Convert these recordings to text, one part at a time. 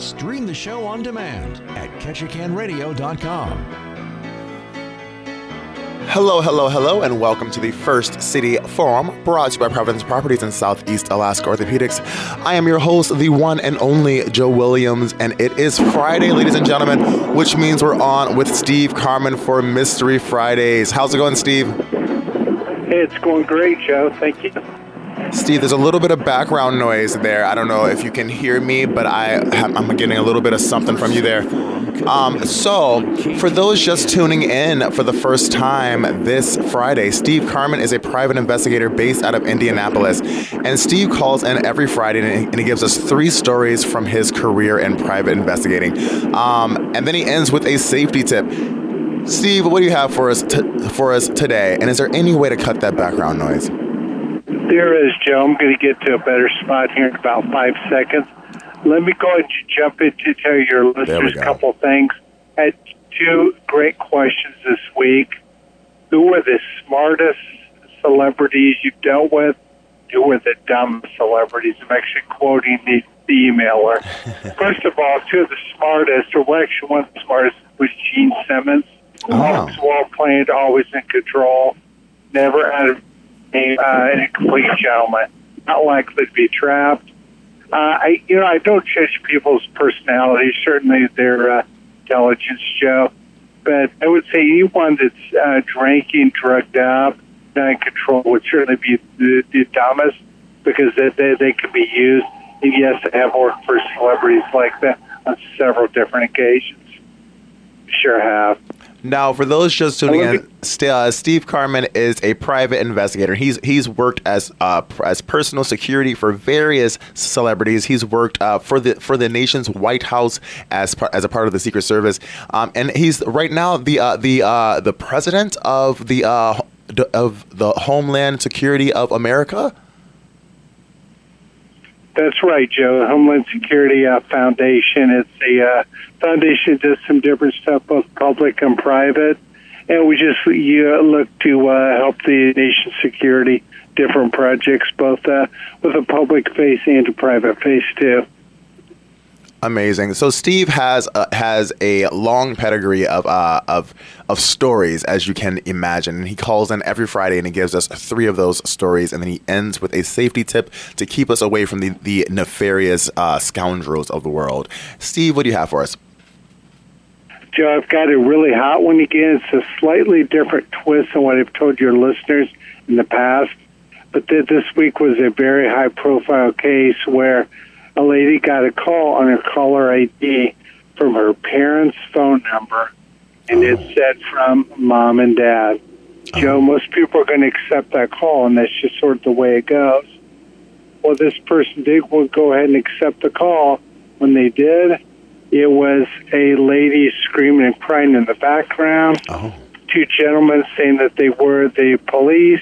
Stream the show on demand at ketchikanradio.com. Hello, hello, hello, and welcome to the First City Forum brought to you by Providence Properties and Southeast Alaska Orthopedics. I am your host, the one and only Joe Williams, and it is Friday, ladies and gentlemen, which means we're on with Steve Carmen for Mystery Fridays. How's it going, Steve? Hey, it's going great, Joe. Thank you. Steve, there's a little bit of background noise there. I don't know if you can hear me, but I I'm getting a little bit of something from you there. Um, so, for those just tuning in for the first time this Friday, Steve Carmen is a private investigator based out of Indianapolis. And Steve calls in every Friday and he gives us three stories from his career in private investigating. Um, and then he ends with a safety tip. Steve, what do you have for us t- for us today? And is there any way to cut that background noise? There is, Joe. I'm going to get to a better spot here in about five seconds. Let me go ahead and jump in to tell your listeners a couple things. I had two great questions this week. Who are the smartest celebrities you've dealt with? Who are the dumbest celebrities? I'm actually quoting the, the emailer. First of all, two of the smartest, or well, actually one of the smartest, was Gene Simmons. Oh. Always well planned, always in control, never out of a, uh, a complete gentleman. Not likely to be trapped uh, I, you know, I don't judge people's personalities. Certainly, their uh, intelligence, Joe. But I would say anyone that's uh, drinking, drugged up, not in control would certainly be the, the dumbest because they, they they can be used. And yes, I have worked for celebrities like that on several different occasions. Sure have. Now, for those just tuning in, St- uh, Steve Carmen is a private investigator. He's he's worked as uh, pr- as personal security for various celebrities. He's worked uh, for the for the nation's White House as par- as a part of the Secret Service, um, and he's right now the uh, the uh, the president of the uh, d- of the Homeland Security of America. That's right, Joe. Homeland Security uh, Foundation. It's a uh, foundation that does some different stuff, both public and private. And we just you look to uh, help the nation's security, different projects, both uh, with a public face and a private face, too. Amazing. So Steve has uh, has a long pedigree of uh, of of stories, as you can imagine. And he calls in every Friday and he gives us three of those stories, and then he ends with a safety tip to keep us away from the the nefarious uh, scoundrels of the world. Steve, what do you have for us? Joe, I've got a really hot one again. It's a slightly different twist than what I've told your listeners in the past. But th- this week was a very high profile case where a lady got a call on her caller ID from her parents' phone number, and it oh. said from mom and dad. Oh. Joe, most people are going to accept that call, and that's just sort of the way it goes. Well, this person did go ahead and accept the call. When they did, it was a lady screaming and crying in the background. Oh. Two gentlemen saying that they were the police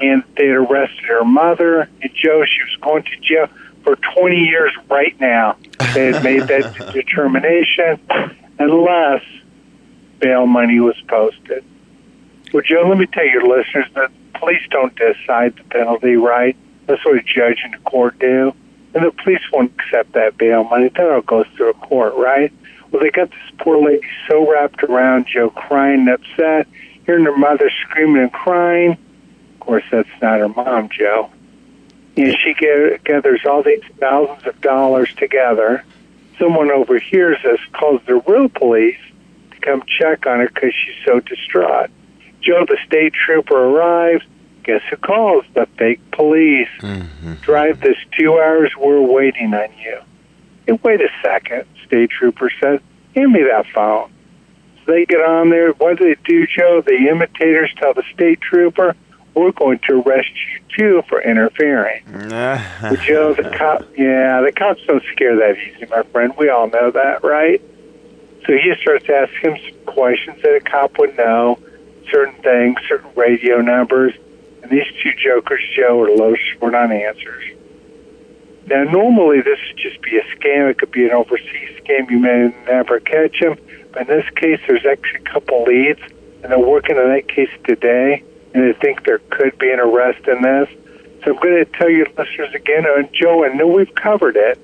and they had arrested her mother. And Joe, she was going to jail for 20 years right now. They had made that determination unless bail money was posted. Well, Joe, let me tell your listeners that police don't decide the penalty, right? That's what a judge and a court do. And the police won't accept that bail money. That all goes through a court, right? Well, they got this poor lady so wrapped around Joe, crying and upset, hearing her mother screaming and crying. Of course, that's not her mom, Joe. And she gathers all these thousands of dollars together. Someone overhears this, calls the real police to come check on her because she's so distraught. Joe, the state trooper arrives. Guess who calls? The fake police. Mm-hmm. Drive this two hours. We're waiting on you. Hey, wait a second, state trooper says. Hand me that phone. So they get on there. What do they do, Joe? The imitators tell the state trooper, we're going to arrest you too for interfering. Well, Joe, the cop, yeah, the cops don't scare that easy, my friend. We all know that, right? So he starts asking him some questions that a cop would know, certain things, certain radio numbers, and these two jokers, Joe, are low short on answers. Now, normally this would just be a scam. It could be an overseas scam. You may never catch him. But in this case, there's actually a couple leads, and they're working on that case today, and they think there could be an arrest in this. So I'm going to tell your listeners again, uh, Joe, I know we've covered it,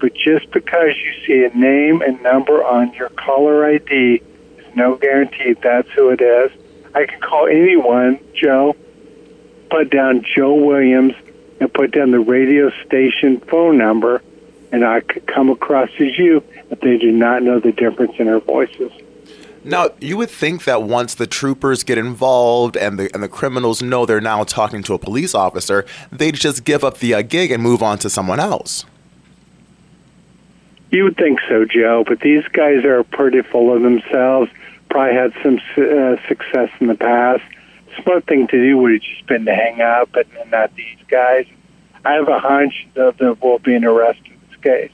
but just because you see a name and number on your caller ID is no guarantee that's who it is. I can call anyone, Joe, put down Joe Williams and put down the radio station phone number, and I could come across as you if they do not know the difference in our voices. Now, you would think that once the troopers get involved and the and the criminals know they're now talking to a police officer, they'd just give up the uh, gig and move on to someone else. You would think so, Joe, but these guys are pretty full of themselves. Probably had some uh, success in the past. Smart thing to do would have just been to hang up, but not these guys. I have a hunch that there will be an arrest in this case.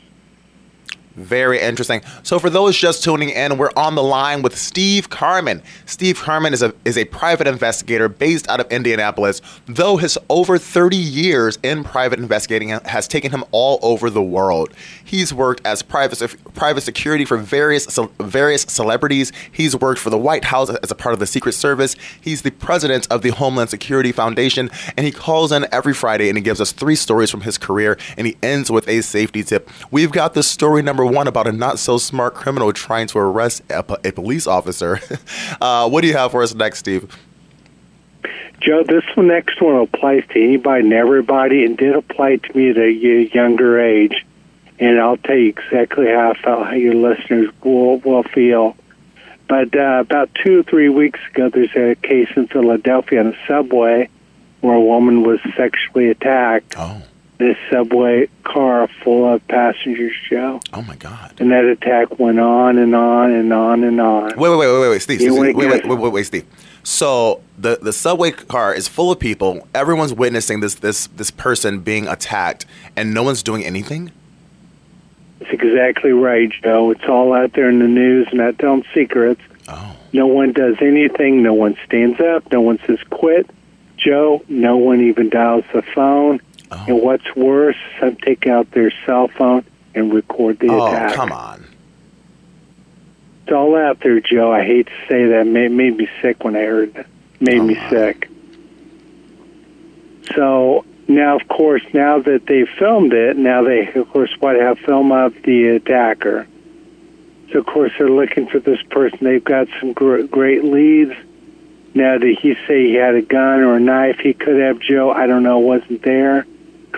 Very interesting. So, for those just tuning in, we're on the line with Steve Carman. Steve Carman is a is a private investigator based out of Indianapolis. Though his over 30 years in private investigating has taken him all over the world. He's worked as private private security for various various celebrities. He's worked for the White House as a part of the Secret Service. He's the president of the Homeland Security Foundation, and he calls in every Friday and he gives us three stories from his career, and he ends with a safety tip. We've got the story number one about a not so smart criminal trying to arrest a, a police officer. uh, what do you have for us next, Steve? Joe, this next one applies to anybody and everybody, and did apply to me at a younger age. And I'll tell you exactly how I felt, how your listeners will, will feel. But uh, about two or three weeks ago, there's a case in Philadelphia on a subway where a woman was sexually attacked. Oh this subway car full of passengers, Joe. Oh my God! And that attack went on and on and on and on. Wait, wait, wait, wait, wait, Steve. Steve, wait, wait, wait, wait, wait, Steve. So the the subway car is full of people. Everyone's witnessing this this this person being attacked, and no one's doing anything. That's exactly right, Joe. It's all out there in the news, not telling secrets. Oh. No one does anything. No one stands up. No one says quit. Joe, no one even dials the phone. Oh. And what's worse, some take out their cell phone and record the oh, attack. Oh, come on. It's all out there, Joe. I hate to say that. It made, made me sick when I heard it. Made oh, me my. sick. So now, of course, now that they filmed it, now they, of course, what have film of the attacker. So, of course, they're looking for this person. They've got some gr- great leads. Now, did he say he had a gun or a knife? He could have, Joe. I don't know. Wasn't there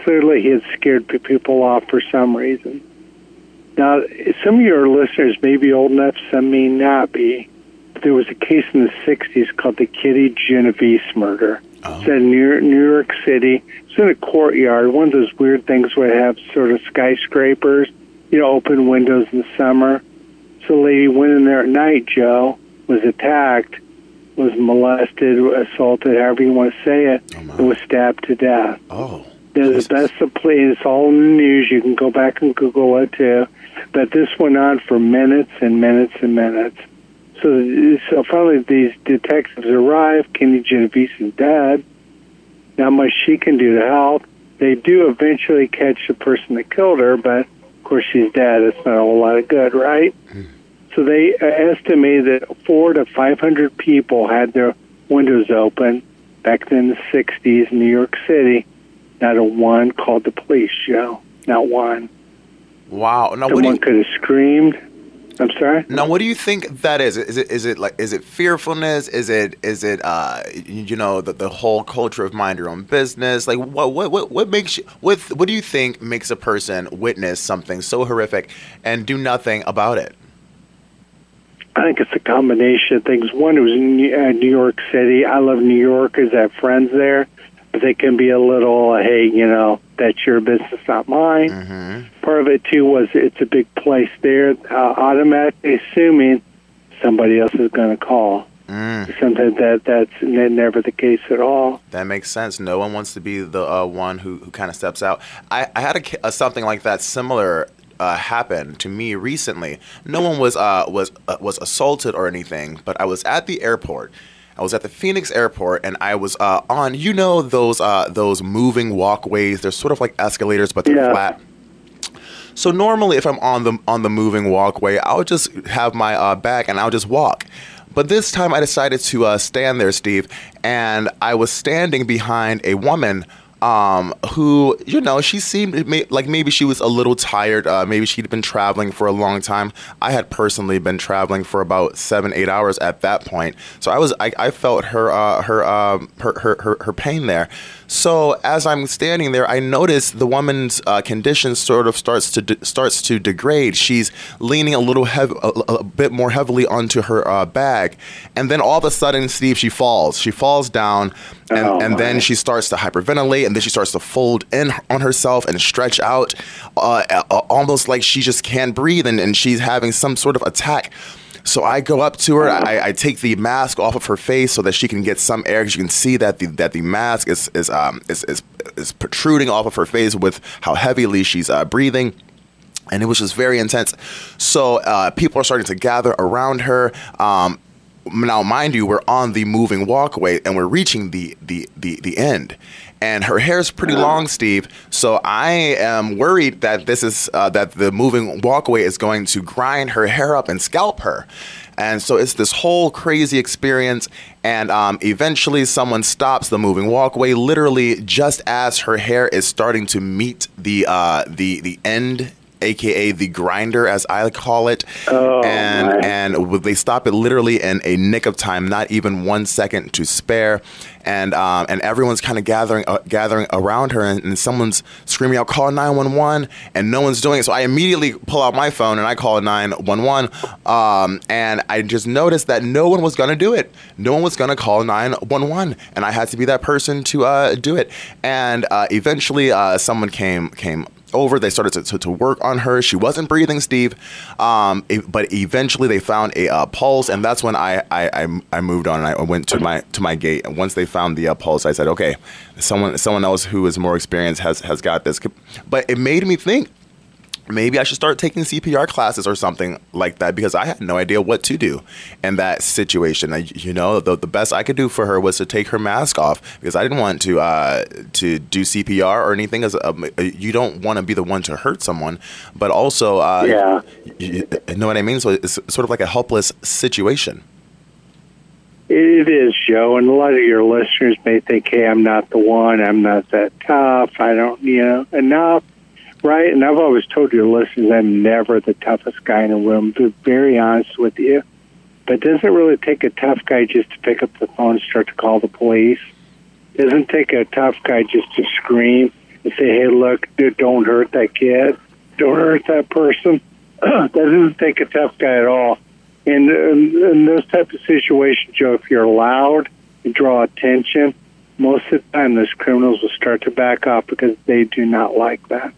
clearly he had scared people off for some reason. Now, some of your listeners may be old enough, some may not be. There was a case in the 60s called the Kitty Genovese murder. Oh. It's in New, New York City. It's in a courtyard, one of those weird things where they have sort of skyscrapers, you know, open windows in the summer. So a lady went in there at night, Joe, was attacked, was molested, assaulted, however you want to say it, oh, and was stabbed to death. Oh. There's the best of please. It's all in the news. You can go back and Google it too. But this went on for minutes and minutes and minutes. So, so finally, these detectives arrive. Kitty Genovese is dead. Not much she can do to help. They do eventually catch the person that killed her, but of course she's dead. It's not a whole lot of good, right? Mm. So they uh, estimate that four to five hundred people had their windows open back then in the '60s in New York City not a one called the police, Joe. Not one. Wow. Now, Someone what you, could have screamed. I'm sorry. Now, what do you think that is? Is it is it like is it fearfulness? Is it is it uh you know the, the whole culture of mind your own business? Like what what what what makes you what what do you think makes a person witness something so horrific and do nothing about it? I think it's a combination of things. One, it was in uh, New York City. I love New Yorkers. I have friends there they can be a little, hey, you know, that's your business, not mine. Mm-hmm. Part of it too was it's a big place there. Uh, automatically assuming somebody else is going to call. Mm. Sometimes that that's never the case at all. That makes sense. No one wants to be the uh, one who, who kind of steps out. I, I had a, a, something like that similar uh, happen to me recently. No one was uh, was uh, was assaulted or anything, but I was at the airport I was at the Phoenix airport and I was uh, on, you know, those uh, those moving walkways. They're sort of like escalators, but they're yeah. flat. So normally, if I'm on the on the moving walkway, I'll just have my uh, bag and I'll just walk. But this time, I decided to uh, stand there, Steve, and I was standing behind a woman um, who, you know, she seemed like maybe she was a little tired. Uh, maybe she'd been traveling for a long time. I had personally been traveling for about seven, eight hours at that point. So I was, I, I felt her, uh, her, um, her, her, her, her pain there. So as I'm standing there, I notice the woman's uh, condition sort of starts to de- starts to degrade. She's leaning a little hev- a, a bit more heavily onto her uh, bag, and then all of a sudden, Steve, she falls. She falls down, and, oh, and then she starts to hyperventilate, and then she starts to fold in on herself and stretch out, uh, almost like she just can't breathe, and, and she's having some sort of attack. So I go up to her. I, I, take the mask off of her face so that she can get some air. Because you can see that the that the mask is is um is, is, is protruding off of her face with how heavily she's uh, breathing and it was just very intense. So uh, people are starting to gather around her. Um, now, mind you, we're on the moving walkway and we're reaching the the the, the end and her hair is pretty long, Steve. So I am worried that this is uh, that the moving walkway is going to grind her hair up and scalp her. And so it's this whole crazy experience. And um, eventually, someone stops the moving walkway, literally just as her hair is starting to meet the uh, the the end aka the grinder, as I call it. Oh, and my. and they stop it literally in a nick of time, not even one second to spare. And um, and everyone's kind of gathering uh, gathering around her, and, and, someone's screaming out, "Call 911!" And no one's doing it. So I immediately pull out my phone and I call 911. Um, and I just noticed that no one was gonna do it. No one was gonna call 911, and I had to be that person to uh, do it. And uh, eventually, uh, someone came came over. They started to, to, to, work on her. She wasn't breathing, Steve. Um, it, but eventually they found a uh, pulse, and that's when I, I, I, I, moved on and I went to my to my gate. And once they found the uh, pulse, I said, okay, someone someone else who is more experienced has has got this. But it made me think maybe I should start taking CPR classes or something like that because I had no idea what to do in that situation. I, you know, the, the best I could do for her was to take her mask off because I didn't want to uh, to do CPR or anything. As um, you don't want to be the one to hurt someone, but also, uh, yeah, you, you know what I mean. So it's sort of like a helpless situation. It is, Joe, and a lot of your listeners may think, "Hey, I'm not the one. I'm not that tough. I don't, you know, enough." Right, and I've always told your listeners I'm never the toughest guy in the room. To be very honest with you, but doesn't it really take a tough guy just to pick up the phone and start to call the police? Doesn't take a tough guy just to scream and say, "Hey, look, dude, don't hurt that kid, don't hurt that person." doesn't take a tough guy at all. And in, in those type of situations, Joe, if you're loud and draw attention, most of the time those criminals will start to back off because they do not like that.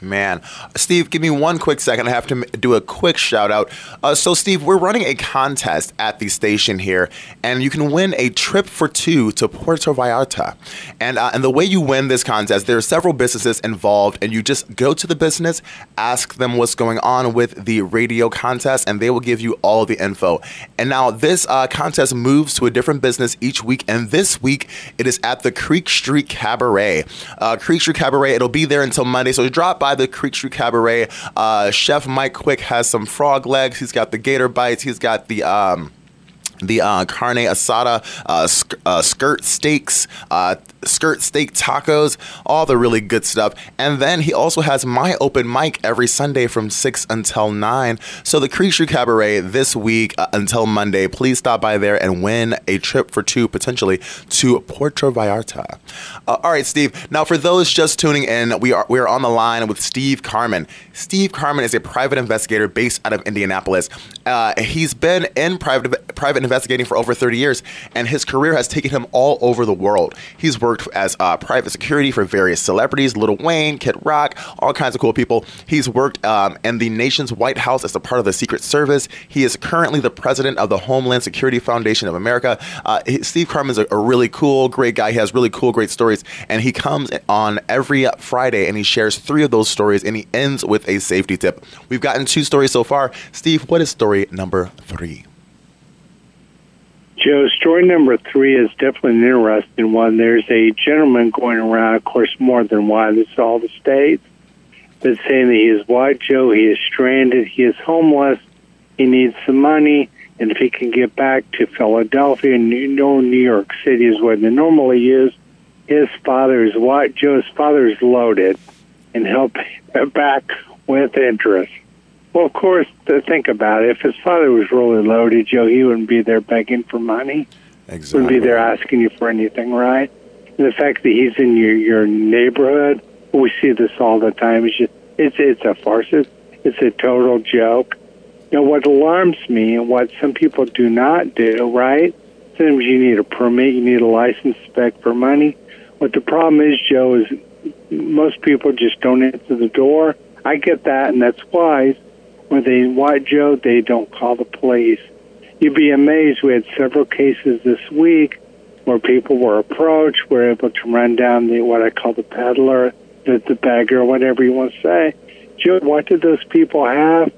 Man, Steve, give me one quick second. I have to do a quick shout out. Uh, so, Steve, we're running a contest at the station here, and you can win a trip for two to Puerto Vallarta. And uh, and the way you win this contest, there are several businesses involved, and you just go to the business, ask them what's going on with the radio contest, and they will give you all the info. And now this uh, contest moves to a different business each week, and this week it is at the Creek Street Cabaret. Uh, Creek Street Cabaret. It'll be there until Monday, so drop by the Creek Street Cabaret. Uh, Chef Mike Quick has some frog legs. He's got the gator bites. He's got the um, the uh, carne asada, uh, sk- uh, skirt steaks, uh, skirt steak tacos, all the really good stuff. And then he also has my open mic every Sunday from 6 until 9. So the Street Cabaret this week uh, until Monday, please stop by there and win a trip for two potentially to Puerto Vallarta. Uh, all right, Steve. Now for those just tuning in, we are we are on the line with Steve Carmen. Steve Carmen is a private investigator based out of Indianapolis. He's been in private private investigating for over 30 years, and his career has taken him all over the world. He's worked as uh, private security for various celebrities, Lil Wayne, Kid Rock, all kinds of cool people. He's worked um, in the nation's White House as a part of the Secret Service. He is currently the president of the Homeland Security Foundation of America. Uh, Steve Carman is a, a, really cool, great guy. He has really cool, great stories, and he comes on every Friday and he shares three of those stories, and he ends with a safety tip. We've gotten two stories so far. Steve, what is story number three? Joe, story number three is definitely an interesting one. There's a gentleman going around, of course, more than one. It's all the states, but saying that he is white Joe, he is stranded, he is homeless, he needs some money, and if he can get back to Philadelphia, New, New York City is where the normally is, his father's what Joe's father's loaded, and it back with interest. Well, of course, to think about it, if his father was really loaded, Joe, he wouldn't be there begging for money. Exactly. Wouldn't be there asking you for anything, right? And the fact that he's in your your neighborhood, we see this all the time. It's just it's it's a farce. It's, it's a total joke. You know what alarms me and what some people do not do, right? Sometimes you need a permit, you need a license spec for money. What the problem is, Joe, is most people just don't answer the door. I get that, and that's wise. When they want Joe, they don't call the police. You'd be amazed. We had several cases this week where people were approached, were able to run down the what I call the peddler, the, the beggar, whatever you want to say. Joe, what did those people have?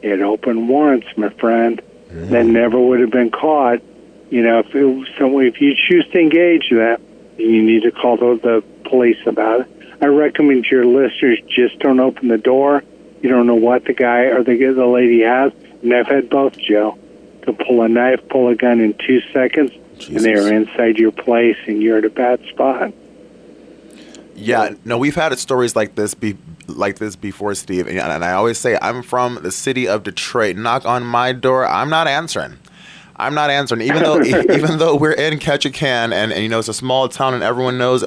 They had open warrants, my friend. Mm-hmm. That never would have been caught. You know, if it some, if you choose to engage that, you need to call the, the police about it. I recommend your listeners just don't open the door. You don't know what the guy or the the lady has. And I've had both, Joe. To pull a knife, pull a gun in two seconds, Jesus. and they are inside your place, and you're at a bad spot. Yeah, no, we've had stories like this be like this before, Steve, and, and I always say I'm from the city of Detroit. Knock on my door, I'm not answering. I'm not answering, even though even though we're in Ketchikan and, and you know it's a small town and everyone knows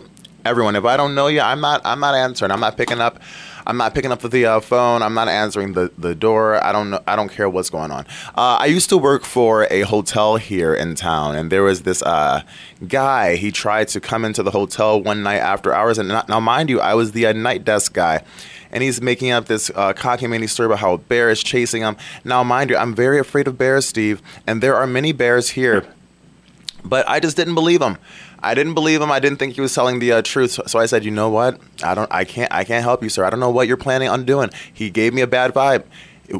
everyone. If I don't know you, I'm not I'm not answering. I'm not picking up. I'm not picking up the uh, phone. I'm not answering the, the door. I don't know. I don't care what's going on. Uh, I used to work for a hotel here in town, and there was this uh, guy. He tried to come into the hotel one night after hours, and now, mind you, I was the uh, night desk guy and he's making up this uh, cockamamie story about how a bear is chasing him. Now, mind you, I'm very afraid of bears, Steve, and there are many bears here, but I just didn't believe him. I didn't believe him. I didn't think he was telling the uh, truth. So I said, "You know what? I don't. I can't. I can't help you, sir. I don't know what you're planning on doing." He gave me a bad vibe.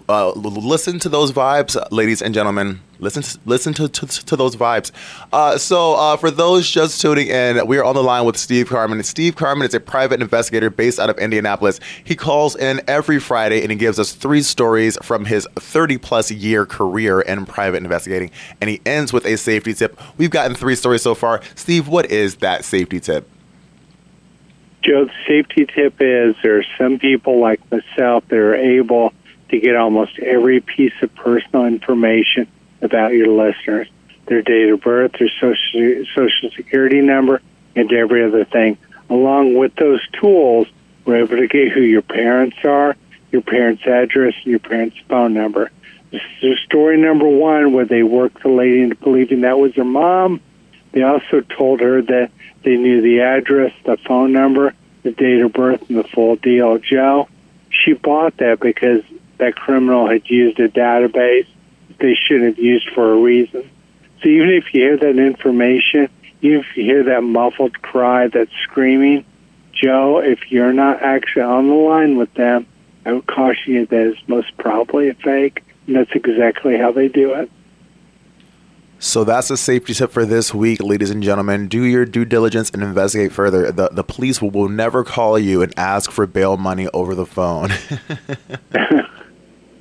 Uh, listen to those vibes, ladies and gentlemen. Listen, to, listen to, to, to those vibes. Uh, so, uh, for those just tuning in, we are on the line with Steve Carmen. Steve Carmen is a private investigator based out of Indianapolis. He calls in every Friday and he gives us three stories from his 30 plus year career in private investigating. And he ends with a safety tip. We've gotten three stories so far. Steve, what is that safety tip? Joe, the safety tip is there are some people like myself that are able to get almost every piece of personal information about your listeners their date of birth, their social, social security number, and every other thing. Along with those tools, we're able to get who your parents are, your parents' address, and your parents' phone number. This is story number one where they worked the lady into believing that was her mom. They also told her that they knew the address, the phone number, the date of birth, and the full deal. Joe, she bought that because that criminal had used a database they shouldn't have used for a reason. So even if you hear that information, even if you hear that muffled cry, that screaming, Joe, if you're not actually on the line with them, I would caution you that it's most probably a fake, and that's exactly how they do it. So that's a safety tip for this week, ladies and gentlemen. Do your due diligence and investigate further. The the police will, will never call you and ask for bail money over the phone.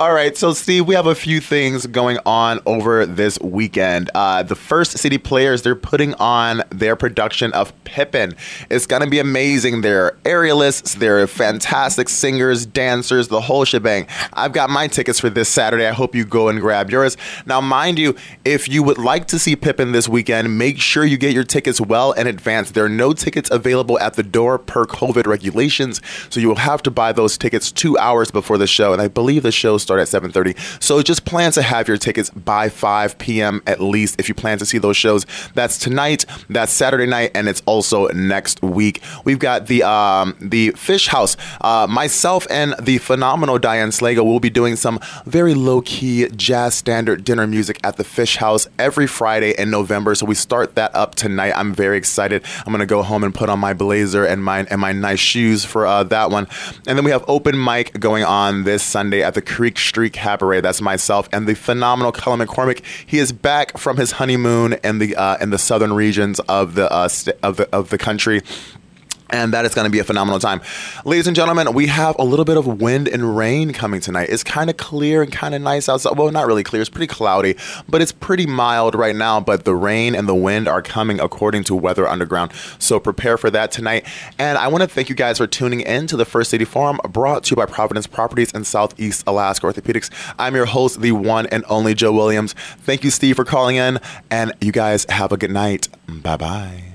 All right, so Steve, we have a few things going on over this weekend. Uh, the First City Players, they're putting on their production of Pippin. It's going to be amazing. They're aerialists, they're fantastic singers, dancers, the whole shebang. I've got my tickets for this Saturday. I hope you go and grab yours. Now, mind you, if you would like to see Pippin this weekend, make sure you get your tickets well in advance. There are no tickets available at the door per COVID regulations, so you will have to buy those tickets two hours before the show. And I believe the show starts start at 7:30. So just plan to have your tickets by 5 p.m. at least if you plan to see those shows. That's tonight, that's Saturday night, and it's also next week. We've got the um, the Fish House. Uh, myself and the phenomenal Diane Slago will be doing some very low key jazz standard dinner music at the Fish House every Friday in November. So we start that up tonight. I'm very excited. I'm gonna go home and put on my blazer and my and my nice shoes for uh, that one. And then we have open mic going on this Sunday at the Creek Street Cabaret. That's myself and the phenomenal Cullen McCormick. He is back from his honeymoon in the uh, in the southern regions of the uh, st- of the of the country and that is going to be a phenomenal time. Ladies and gentlemen, we have a little bit of wind and rain coming tonight. It's kind of clear and kind of nice outside. Well, not really clear, it's pretty cloudy, but it's pretty mild right now. But the rain and the wind are coming according to Weather Underground. So prepare for that tonight. And I want to thank you guys for tuning in to the First City Forum brought to you by Providence Properties in Southeast Alaska Orthopedics. I'm your host, the one and only Joe Williams. Thank you, Steve, for calling in. And you guys have a good night. Bye bye.